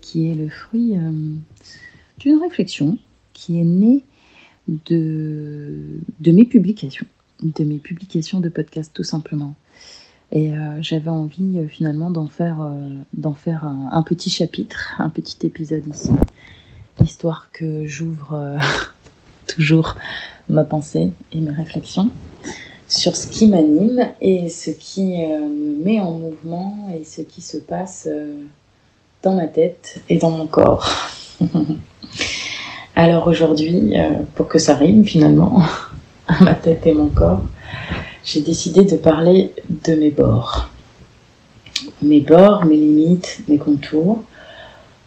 qui est le fruit euh, d'une qui est née de, mes publications, de mes publications de podcast tout simplement. Et euh, j'avais envie euh, finalement d'en faire, euh, d'en faire un, un petit chapitre, un petit épisode ici, histoire que j'ouvre toujours ma pensée et mes réflexions sur ce qui m'anime et ce qui me met en mouvement et ce qui se passe dans ma tête et dans mon corps. Alors aujourd'hui, euh, pour que ça rime finalement, à ma tête et mon corps, j'ai décidé de parler de mes bords. Mes bords, mes limites, mes contours.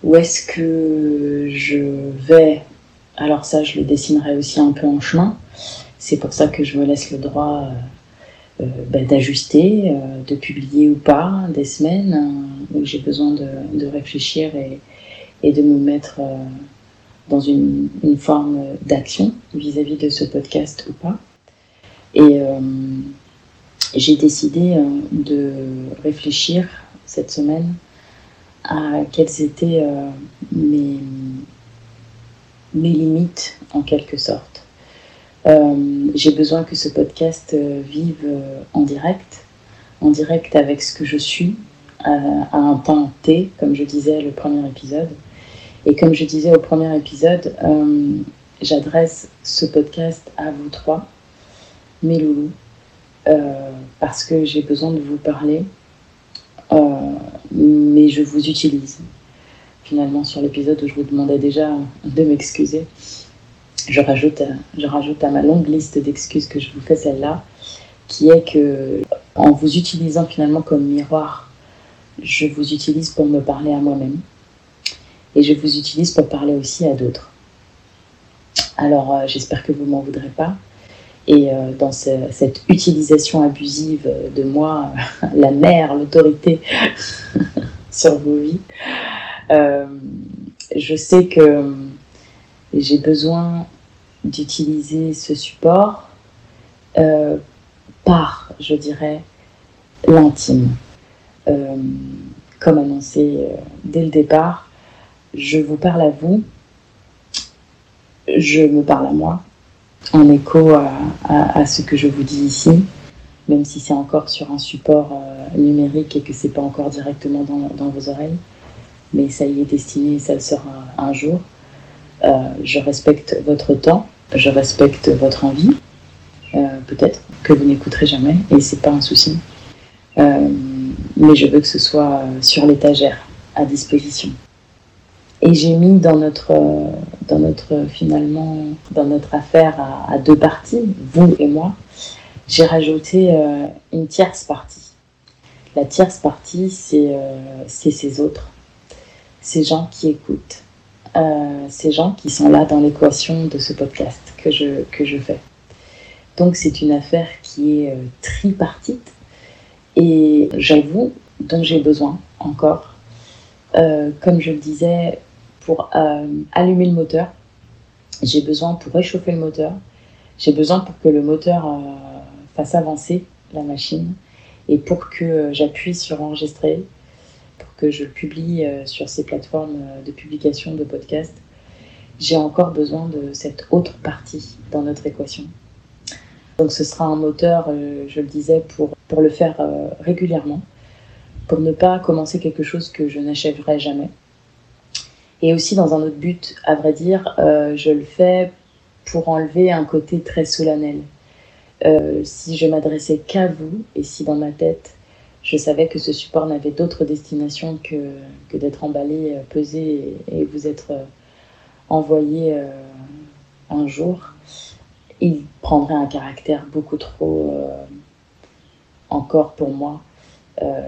Où est-ce que je vais? Alors ça, je le dessinerai aussi un peu en chemin. C'est pour ça que je me laisse le droit euh, euh, ben, d'ajuster, de publier ou pas, des semaines euh, où j'ai besoin de, réfléchir et, de me mettre dans une, forme d'action vis-à-vis de ce podcast ou pas. Et euh, j'ai décidé euh, de réfléchir cette semaine à quelles étaient euh, mes, mes limites en quelque sorte. J'ai besoin que ce podcast vive en direct, en direct avec ce que je suis, à un temps T, comme je disais le premier épisode. Et comme je disais au premier épisode, euh, j'adresse ce podcast à vous trois, mes loulous, euh, parce que j'ai besoin de vous parler, euh, mais je vous utilise. Finalement, sur l'épisode où je vous demandais déjà de m'excuser, je rajoute, je rajoute à ma longue liste d'excuses que je vous fais celle-là, qui est que en vous utilisant finalement comme miroir, je vous utilise pour me parler à moi-même et je vous utilise pour parler aussi à d'autres. Alors euh, j'espère que vous m'en voudrez pas. Et euh, dans ce- cette utilisation abusive de moi, la mère, l'autorité sur vos vies, euh, je sais que j'ai besoin d'utiliser ce support par, je dirais, l'intime. Comme annoncé dès le départ, je vous parle à vous, je me parle à moi, en écho à, ce que je vous dis ici, même si c'est encore sur un support euh, numérique et que c'est pas encore directement dans, vos oreilles, mais ça y est destiné, ça le sera un jour. Euh, je respecte votre temps, je respecte votre envie, euh, peut-être que vous n'écouterez jamais, et c'est pas un souci. Mais je veux que ce soit sur l'étagère, à disposition. Et j'ai mis dans notre, dans notre finalement, dans notre affaire à, deux parties, vous et moi, j'ai rajouté euh, une tierce partie. La tierce partie, c'est euh, ces autres, ces gens qui écoutent, euh, ces gens qui sont là dans l'équation de ce podcast que je, que je fais. Donc c'est une affaire qui est euh, tripartite et j'avoue dont j'ai besoin encore, comme je le disais, pour euh, allumer le moteur, j'ai besoin pour réchauffer le moteur, j'ai besoin pour que le moteur euh, fasse avancer la machine et pour que euh, j'appuie sur enregistrer, pour que je publie sur ces plateformes de publication de podcasts, j'ai encore besoin de cette autre partie dans notre équation. Donc ce sera un moteur, je le disais, pour, pour le faire régulièrement, pour ne pas commencer quelque chose que je n'achèverai jamais. Et aussi dans un autre but, à vrai dire, euh, je le fais pour enlever un côté très solennel. Euh, si je m'adressais qu'à vous et si dans ma tête je savais que ce support n'avait d'autre destination que, que d'être emballé, euh, pesé et, vous être envoyé un jour, il prendrait un caractère beaucoup trop, encore pour moi,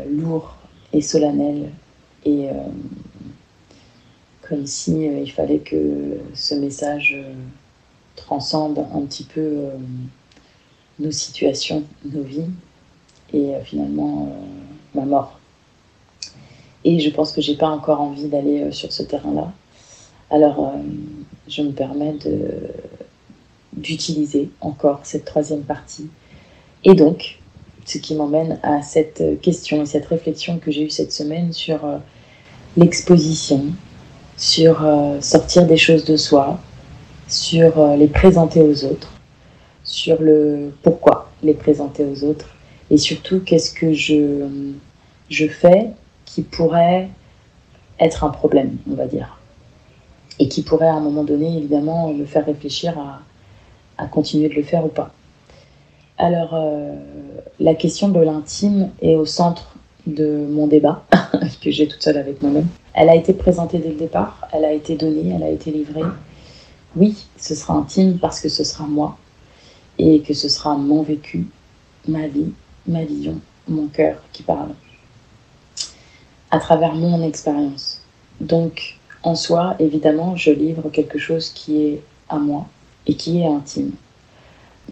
lourd et solennel et comme si il fallait que ce message transcende un petit peu nos situations, nos vies, et finalement ma mort. Et je pense que j'ai pas encore envie d'aller sur ce terrain-là. Alors, je me permets d'utiliser encore cette troisième partie. Et donc, ce qui m'emmène à cette question et cette réflexion que j'ai eue cette semaine sur euh, l'exposition, sur euh, sortir des choses de soi, sur euh, les présenter aux autres, sur le pourquoi les présenter aux autres, et surtout qu'est-ce que je, je fais qui pourrait être un problème, on va dire, et qui pourrait à un moment donné, évidemment, me faire réfléchir à, à continuer de le faire ou pas. Alors, euh, la question de l'intime est au centre de mon débat que j'ai toute seule avec moi-même. Elle a été présentée dès le départ, elle a été donnée, elle a été livrée. Oui, ce sera intime parce que ce sera moi et que ce sera mon vécu, ma vie, ma vision, mon cœur qui parle à travers mon expérience. Donc, en soi, évidemment, je livre quelque chose qui est à moi et qui est intime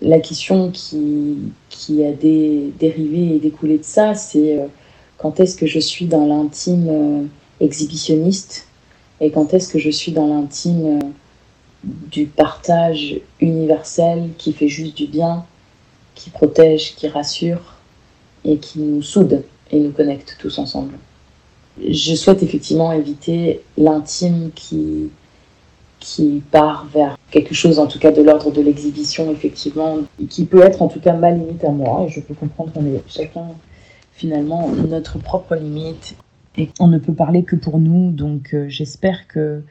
la question qui, qui a des, dérivé et découlé de ça, c'est euh, quand est-ce que je suis dans l'intime euh, exhibitionniste et quand est-ce que je suis dans l'intime euh, du partage universel qui fait juste du bien, qui protège, qui rassure et qui nous soude et nous connecte tous ensemble? Je souhaite effectivement éviter l'intime qui, qui part vers quelque chose, en tout cas de l'ordre de l'exhibition, effectivement, qui peut être en tout cas ma limite à moi. Et je peux comprendre qu'on est chacun finalement notre propre limite et on ne peut parler que pour nous. Donc euh, j'espère que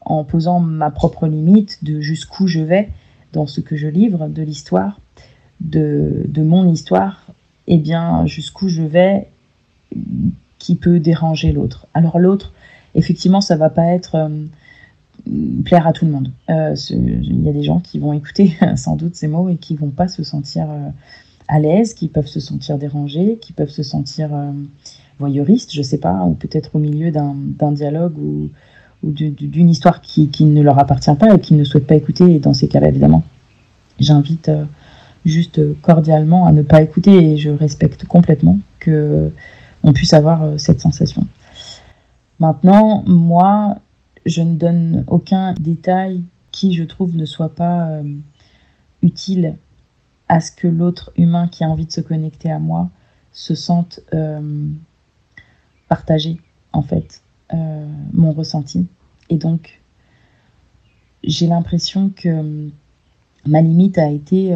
en posant ma propre limite de jusqu'où je vais dans ce que je livre, de l'histoire, de, de mon histoire, et eh bien jusqu'où je vais qui peut déranger l'autre. Alors l'autre, effectivement, ça va pas être euh, plaire à tout le monde. Euh, il y a des gens qui vont écouter sans doute ces mots et qui vont pas se sentir à l'aise, qui peuvent se sentir dérangés, qui peuvent se sentir euh, voyeuristes, je sais pas, ou peut-être au milieu d'un dialogue ou, d'une histoire qui, ne leur appartient pas et qui ne souhaitent pas écouter. Et dans ces cas-là, évidemment, j'invite juste cordialement à ne pas écouter et je respecte complètement que on puisse avoir cette sensation. Maintenant, moi, je ne donne aucun détail qui, je trouve, ne soit pas euh, utile à ce que l'autre humain qui a envie de se connecter à moi se sente euh, partagé, en fait, euh, mon ressenti. Et donc, j'ai l'impression que ma limite a été,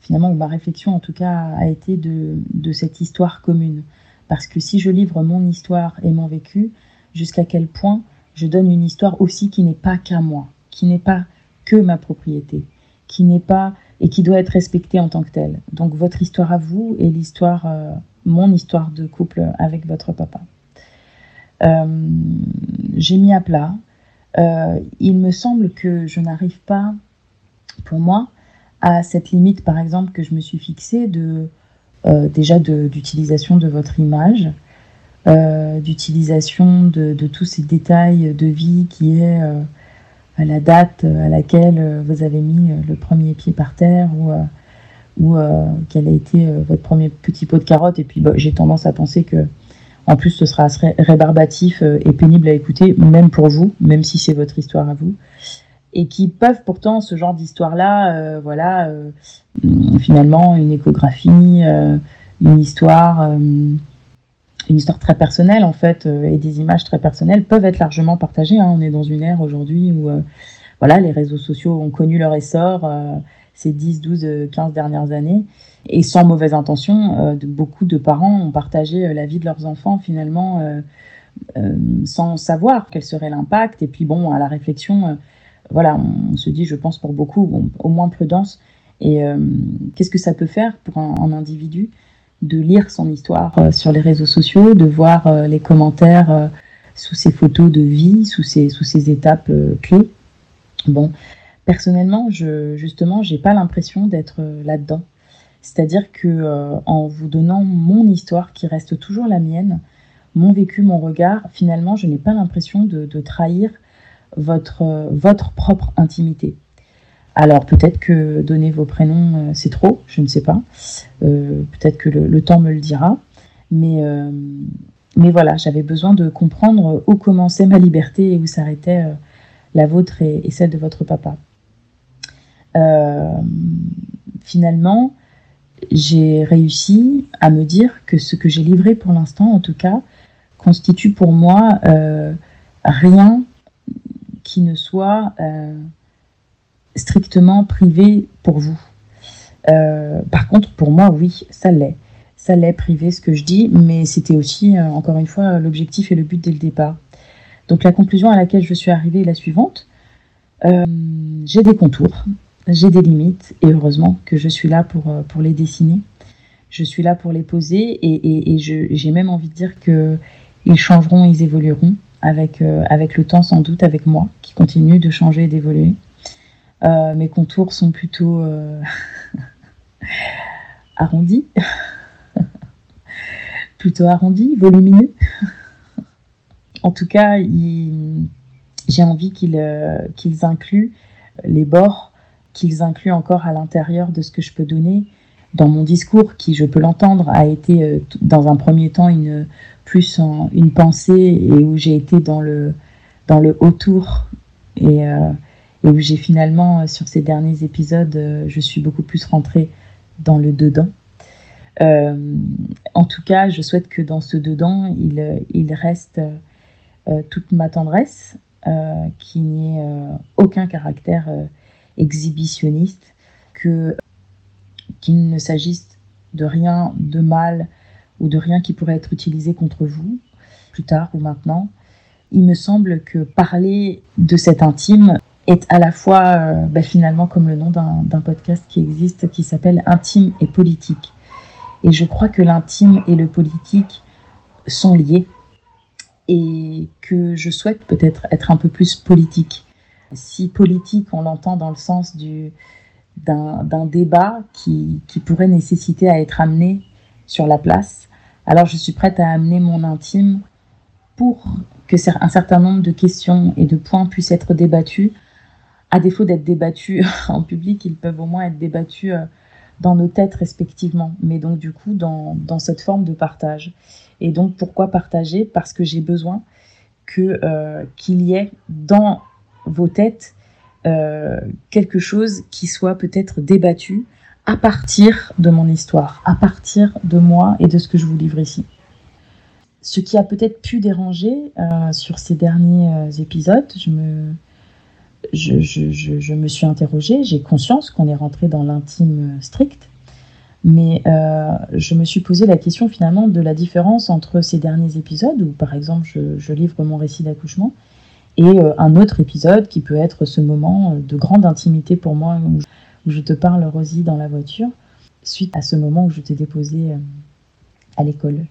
finalement, ou ma réflexion en tout cas, a été de, de cette histoire commune. Parce que si je livre mon histoire et mon vécu, jusqu'à quel point je donne une histoire aussi qui n'est pas qu'à moi, qui n'est pas que ma propriété, qui n'est pas et qui doit être respectée en tant que telle. Donc votre histoire à vous et l'histoire, euh, mon histoire de couple avec votre papa. Euh, j'ai mis à plat. Euh, il me semble que je n'arrive pas, pour moi, à cette limite, par exemple, que je me suis fixée de déjà d'utilisation de, votre image, d'utilisation de, tous ces détails de vie qui est la date à laquelle euh, vous avez mis le premier pied par terre ou, ou quel a été votre premier petit pot de carotte. Et puis bah, j'ai tendance à penser que en plus ce sera assez rébarbatif et pénible à écouter, même pour vous, même si c'est votre histoire à vous. Et qui peuvent pourtant, ce genre d'histoire-là, voilà, finalement, une échographie, une histoire une histoire très personnelle en fait euh, et des images très personnelles peuvent être largement partagées. Hein. On est dans une ère aujourd'hui où euh, voilà, les réseaux sociaux ont connu leur essor euh, ces 10, 12, 15 dernières années et sans mauvaise intention, beaucoup de parents ont partagé la vie de leurs enfants finalement sans savoir quel serait l'impact. Et puis bon, à la réflexion, voilà, on, se dit, je pense pour beaucoup, au moins prudence. Et qu'est-ce que ça peut faire pour un individu? De lire son histoire euh, sur les réseaux sociaux, de voir euh, les commentaires euh, sous ces photos de vie, sous ces, sous ces étapes clés. Bon, personnellement, je, justement, j'ai pas l'impression d'être là-dedans. C'est-à-dire que en vous donnant mon histoire qui reste toujours la mienne, mon vécu, mon regard, finalement, je n'ai pas l'impression de, trahir votre, votre propre intimité. Alors peut-être que donner vos prénoms, c'est trop, je ne sais pas. peut-être que le, temps me le dira. Mais, mais voilà, j'avais besoin de comprendre où commençait ma liberté et où s'arrêtait la vôtre et, celle de votre papa. finalement, j'ai réussi à me dire que ce que j'ai livré pour l'instant, en tout cas, constitue pour moi euh, rien qui ne soit euh, strictement privé pour vous. Euh, par contre, pour moi, oui, ça l'est. Ça l'est privé ce que je dis, mais c'était aussi, encore une fois, l'objectif et le but dès le départ. Donc la conclusion à laquelle je suis arrivée est la suivante. j'ai des contours, j'ai des limites et heureusement que je suis là pour, euh, pour les dessiner. Je suis là pour les poser et, et, j'ai même envie de dire qu'ils changeront, ils évolueront avec, euh, avec le temps sans doute, avec moi qui continue de changer et d'évoluer. Euh, mes contours sont plutôt arrondis, plutôt arrondis, volumineux. en tout cas, j'ai envie qu'ils qu'ils incluent les bords qu'ils incluent encore à l'intérieur de ce que je peux donner. Dans mon discours, qui, je peux l'entendre, a été euh, dans un premier temps une, plus une pensée et où j'ai été dans le, dans le autour euh, et où j'ai finalement, sur ces derniers épisodes, euh, je suis beaucoup plus rentrée dans le dedans. en tout cas, je souhaite que dans ce dedans, il, reste toute ma tendresse, qu'il n'y ait aucun caractère exhibitionniste, que qu'il ne s'agisse de rien de mal ou de rien qui pourrait être utilisé contre vous, plus tard ou maintenant. Il me semble que parler de cet intime est à la fois euh, bah, finalement comme le nom d'un podcast qui existe qui s'appelle Intime et politique. Et je crois que l'intime et le politique sont liés et que je souhaite peut-être être un peu plus politique si politique, on l'entend dans le sens d'un débat qui, pourrait nécessiter à être amené sur la place, alors je suis prête à amener mon intime pour que un certain nombre de questions et de points puissent être débattus. À défaut d'être débattus en public, ils peuvent au moins être débattus euh, dans nos têtes respectivement, mais donc du coup dans, cette forme de partage. Et donc pourquoi partager? Parce que j'ai besoin que euh, qu'il y ait dans vos têtes euh, quelque chose qui soit peut-être débattu à partir de mon histoire, à partir de moi et de ce que je vous livre ici. Ce qui a peut-être pu déranger sur ces derniers épisodes, je me, je, me suis interrogée, j'ai conscience qu'on est rentré dans l'intime strict, mais je me suis posé la question finalement de la différence entre ces derniers épisodes, où par exemple je livre mon récit d'accouchement, et euh, un autre épisode qui peut être ce moment euh, de grande intimité pour moi où je te parle, Rosie, dans la voiture, suite à ce moment où je t'ai déposé euh, à l'école.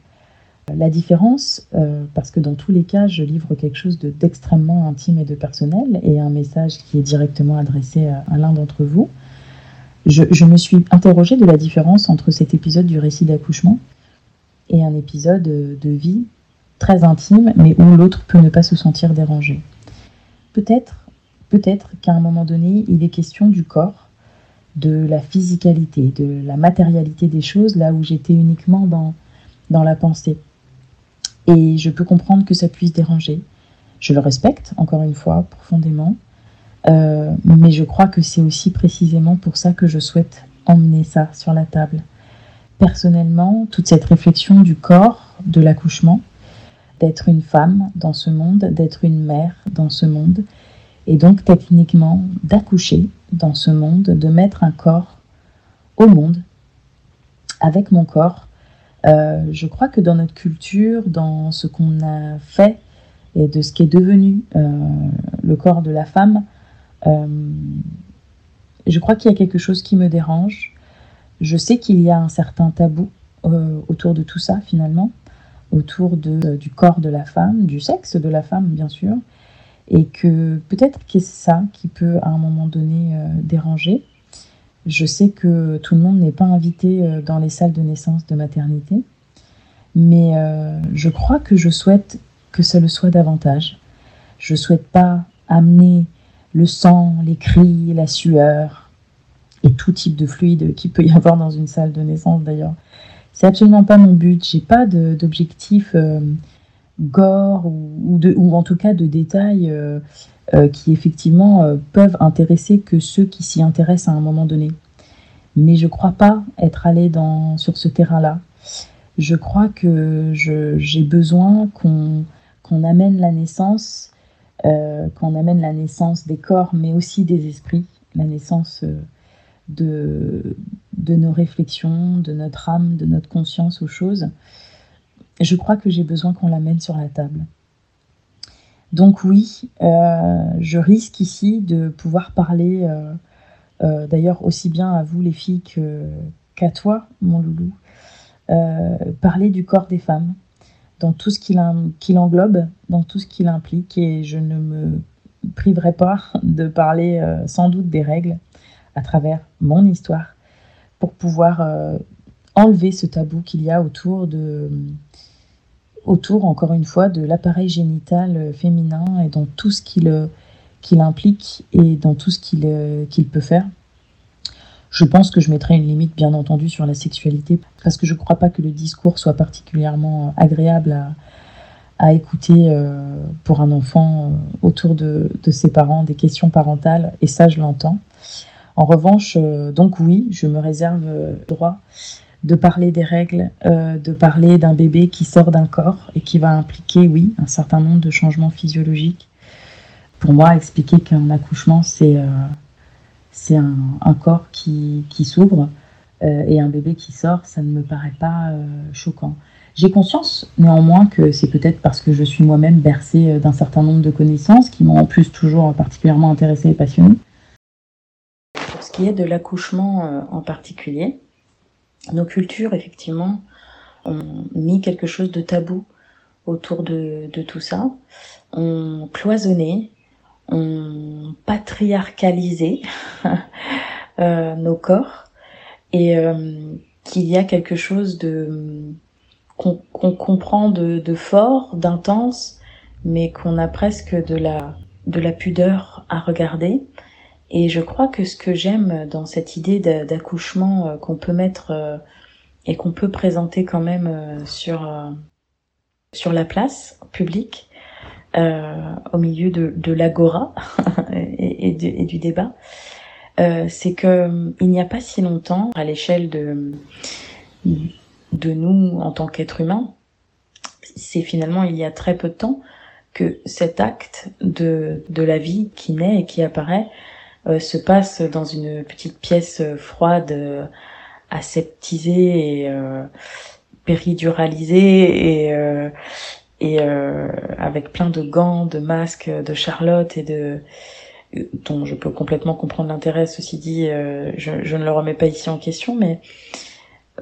La différence, parce que dans tous les cas, je livre quelque chose d'extrêmement intime et de personnel et un message qui est directement adressé à, l'un d'entre vous, je, je, me suis interrogée de la différence entre cet épisode du récit d'accouchement et un épisode de vie très intime, mais où l'autre peut ne pas se sentir dérangé. Peut-être, peut-être qu'à un moment donné, il est question du corps, de la physicalité, de la matérialité des choses, là où j'étais uniquement dans, dans la pensée. Et je peux comprendre que ça puisse déranger. Je le respecte, encore une fois, profondément. Euh, mais je crois que c'est aussi précisément pour ça que je souhaite emmener ça sur la table. Personnellement, toute cette réflexion du corps, de l'accouchement, d'être une femme dans ce monde, d'être une mère dans ce monde, et donc techniquement d'accoucher dans ce monde, de mettre un corps au monde avec mon corps. Euh, je crois que dans notre culture, dans ce qu'on a fait et de ce qui est devenu euh, le corps de la femme, euh, je crois qu'il y a quelque chose qui me dérange. Je sais qu'il y a un certain tabou autour de tout ça finalement autour de, du corps de la femme, du sexe de la femme bien sûr, et que peut-être que c'est ça qui peut à un moment donné déranger. Je sais que tout le monde n'est pas invité euh, dans les salles de naissance de maternité, mais je crois que je souhaite que ça le soit davantage. Je souhaite pas amener le sang, les cris, la sueur et tout type de fluide qui peut y avoir dans une salle de naissance d'ailleurs. C'est absolument pas mon but. J'ai pas d'objectif euh, gore ou, en tout cas de détails euh, euh, qui effectivement peuvent intéresser que ceux qui s'y intéressent à un moment donné. Mais je crois pas être allée dans, sur ce terrain-là. Je crois que j'ai besoin qu'on amène la naissance, qu'on amène la naissance des corps, mais aussi des esprits, la naissance de nos réflexions, de notre âme, de notre conscience aux choses, je crois que j'ai besoin qu'on l'amène sur la table. Donc oui, euh, je risque ici de pouvoir parler, euh, euh, d'ailleurs aussi bien à vous les filles qu'à toi, mon loulou, parler du corps des femmes, dans tout ce qu'il englobe, dans tout ce qu'il implique, et je ne me priverai pas de parler sans doute des règles, à travers mon histoire pour pouvoir enlever ce tabou qu'il y a autour de autour encore une fois de l'appareil génital féminin et dans tout ce qu'il qu'il implique et dans tout ce qu'il qu'il peut faire. Je pense que je mettrai une limite bien entendu sur la sexualité parce que je ne crois pas que le discours soit particulièrement agréable à, à écouter euh, pour un enfant euh, autour de, de, ses parents, des questions parentales, et ça je l'entends. En revanche, euh, donc oui, je me réserve droit de parler des règles, euh, de parler d'un bébé qui sort d'un corps et qui va impliquer, oui, un certain nombre de changements physiologiques. Pour moi, expliquer qu'un accouchement, c'est euh, un, corps qui, s'ouvre et un bébé qui sort, ça ne me paraît pas choquant. J'ai conscience néanmoins que c'est peut-être parce que je suis moi-même bercée d'un certain nombre de connaissances qui m'ont en plus toujours particulièrement intéressée et passionnée de l'accouchement euh, en particulier, nos cultures, effectivement, ont mis quelque chose de tabou autour de, tout ça, ont cloisonné, ont patriarcalisé euh, nos corps, et euh, qu'il y a quelque chose de qu'on comprend de, de fort, d'intense, mais qu'on a presque de la de la pudeur à regarder et je crois que ce que j'aime dans cette idée d'accouchement euh, qu'on peut mettre euh, et qu'on peut présenter quand même euh, sur sur la place publique, au milieu de, de l'agora et, et, du débat, c'est que il n'y a pas si longtemps, à l'échelle de de nous en tant qu'êtres humains, c'est finalement il y a très peu de temps que cet acte de, de la vie qui naît et qui apparaît euh, se passe dans une petite pièce euh, froide, euh, aseptisée et périduralisée et et avec plein de gants, de masques de Charlotte et de dont je peux complètement comprendre l'intérêt, ceci dit, je, je, ne le remets pas ici en question, mais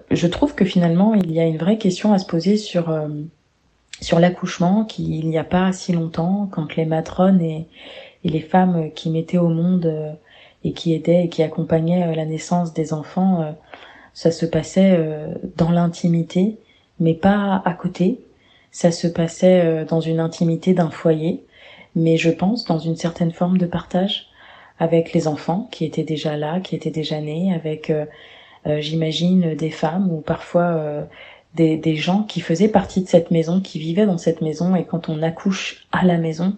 je trouve que finalement il y a une vraie question à se poser sur sur l'accouchement qu'il n'y a pas si longtemps, quand les matrones et, et les femmes qui mettaient au monde euh, et qui aidaient et qui accompagnaient euh, la naissance des enfants, euh, ça se passait dans l'intimité, mais pas à côté. Ça se passait dans une intimité d'un foyer, mais je pense dans une certaine forme de partage avec les enfants qui étaient déjà là, qui étaient déjà nés, avec, j'imagine, des femmes ou parfois des, des, gens qui faisaient partie de cette maison, qui vivaient dans cette maison, et quand on accouche à la maison,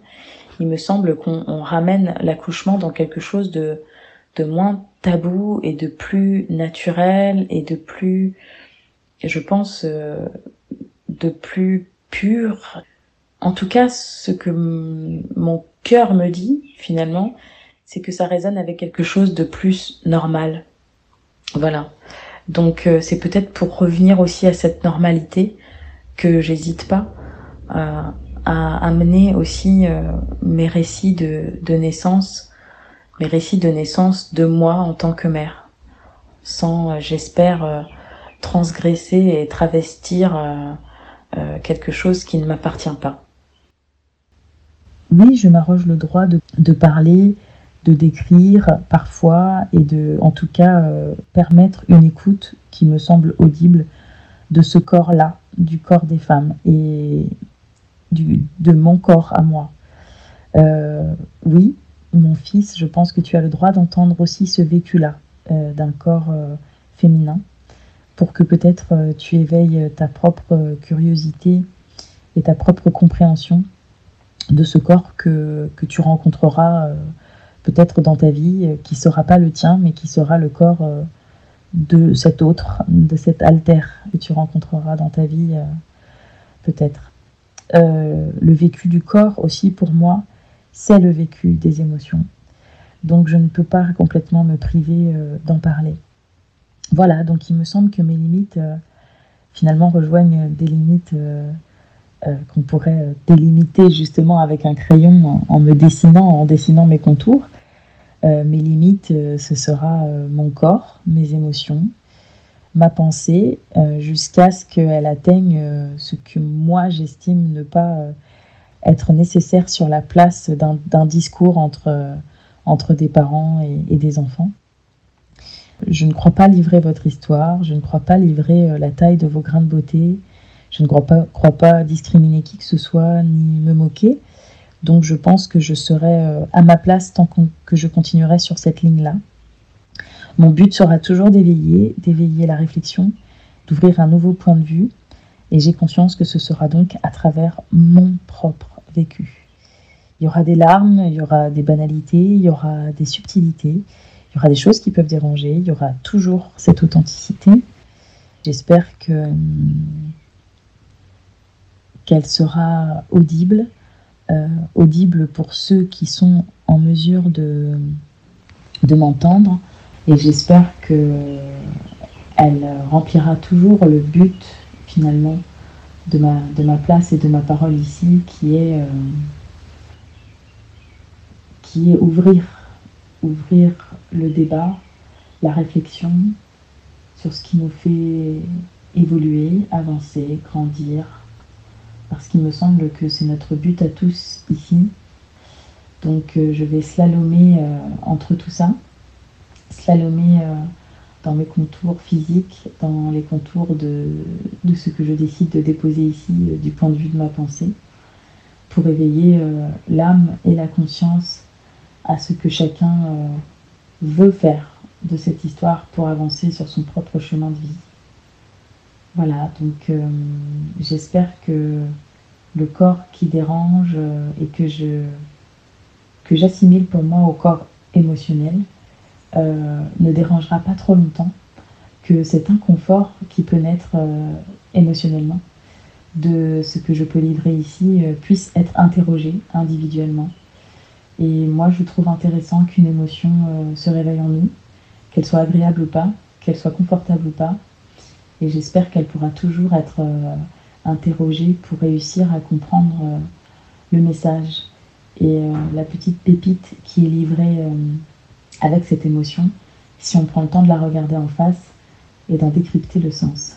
il me semble qu'on ramène l'accouchement dans quelque chose de, de moins tabou et de plus naturel et de plus, je pense, euh, de plus pur. En tout cas, ce que mon cœur me dit finalement, c'est que ça résonne avec quelque chose de plus normal. Voilà. Donc euh, c'est peut-être pour revenir aussi à cette normalité que j'hésite pas à, à amener aussi euh, mes récits de, naissance, mes récits de naissance de moi en tant que mère, sans, euh, j'espère, euh, transgresser et travestir quelque chose qui ne m'appartient pas. Oui, je m'arroge le droit de, de, parler, de décrire parfois et de, en tout cas, permettre une écoute qui me semble audible de ce corps-là, du corps des femmes. Et de mon corps à moi. Euh, oui, mon fils, je pense que tu as le droit d'entendre aussi ce vécu-là euh, d'un corps euh, féminin pour que peut-être tu éveilles ta propre curiosité et ta propre compréhension de ce corps que, que tu rencontreras peut-être dans ta vie, qui ne sera pas le tien, mais qui sera le corps de cet autre, de cet alter que tu rencontreras dans ta vie peut-être. Le vécu du corps aussi pour moi, c'est le vécu des émotions. Donc je ne peux pas complètement me priver euh, d'en parler. Voilà, donc il me semble que mes limites euh, finalement rejoignent des limites euh, qu'on pourrait délimiter justement avec un crayon en, me dessinant, en dessinant mes contours. mes limites, ce sera mon corps, mes émotions, ma pensée, jusqu'à ce qu'elle atteigne ce que moi j'estime ne pas être nécessaire sur la place d'un discours entre, entre des parents et, des enfants. Je ne crois pas livrer votre histoire, je ne crois pas livrer euh, la taille de vos grains de beauté, je ne crois pas, crois pas discriminer qui que ce soit ni me moquer. Donc je pense que je serai euh, à ma place tant que je continuerai sur cette ligne-là. Mon but sera toujours d'éveiller, d'éveiller la réflexion, d'ouvrir un nouveau point de vue, et j'ai conscience que ce sera donc à travers mon propre vécu. Il y aura des larmes, il y aura des banalités, il y aura des subtilités, il y aura des choses qui peuvent déranger, il y aura toujours cette authenticité. J'espère que qu'elle sera audible, euh, audible pour ceux qui sont en mesure de m'entendre, et j'espère que elle remplira toujours le but finalement de ma, de ma place et de ma parole ici, qui est, euh, qui est ouvrir, ouvrir le débat, la réflexion sur ce qui nous fait évoluer, avancer, grandir, parce qu'il me semble que c'est notre but à tous ici. Donc euh, je vais slalomer euh, entre tout ça, slalomer dans mes contours physiques, dans les contours de, ce que je décide de déposer ici euh, du point de vue de ma pensée, pour éveiller euh, l'âme et la conscience à ce que chacun euh, veut faire de cette histoire pour avancer sur son propre chemin de vie. Voilà, donc j'espère que le corps qui dérange et que j'assimile pour moi au corps émotionnel, euh, ne dérangera pas trop longtemps, que cet inconfort qui peut naître euh, émotionnellement de ce que je peux livrer ici euh, puisse être interrogé individuellement. Et moi, je trouve intéressant qu'une émotion se réveille en nous, qu'elle soit agréable ou pas, qu'elle soit confortable ou pas. Et j'espère qu'elle pourra toujours être interrogée pour réussir à comprendre le message et la petite pépite qui est livrée avec cette émotion si on prend le temps de la regarder en face et d'en décrypter le sens.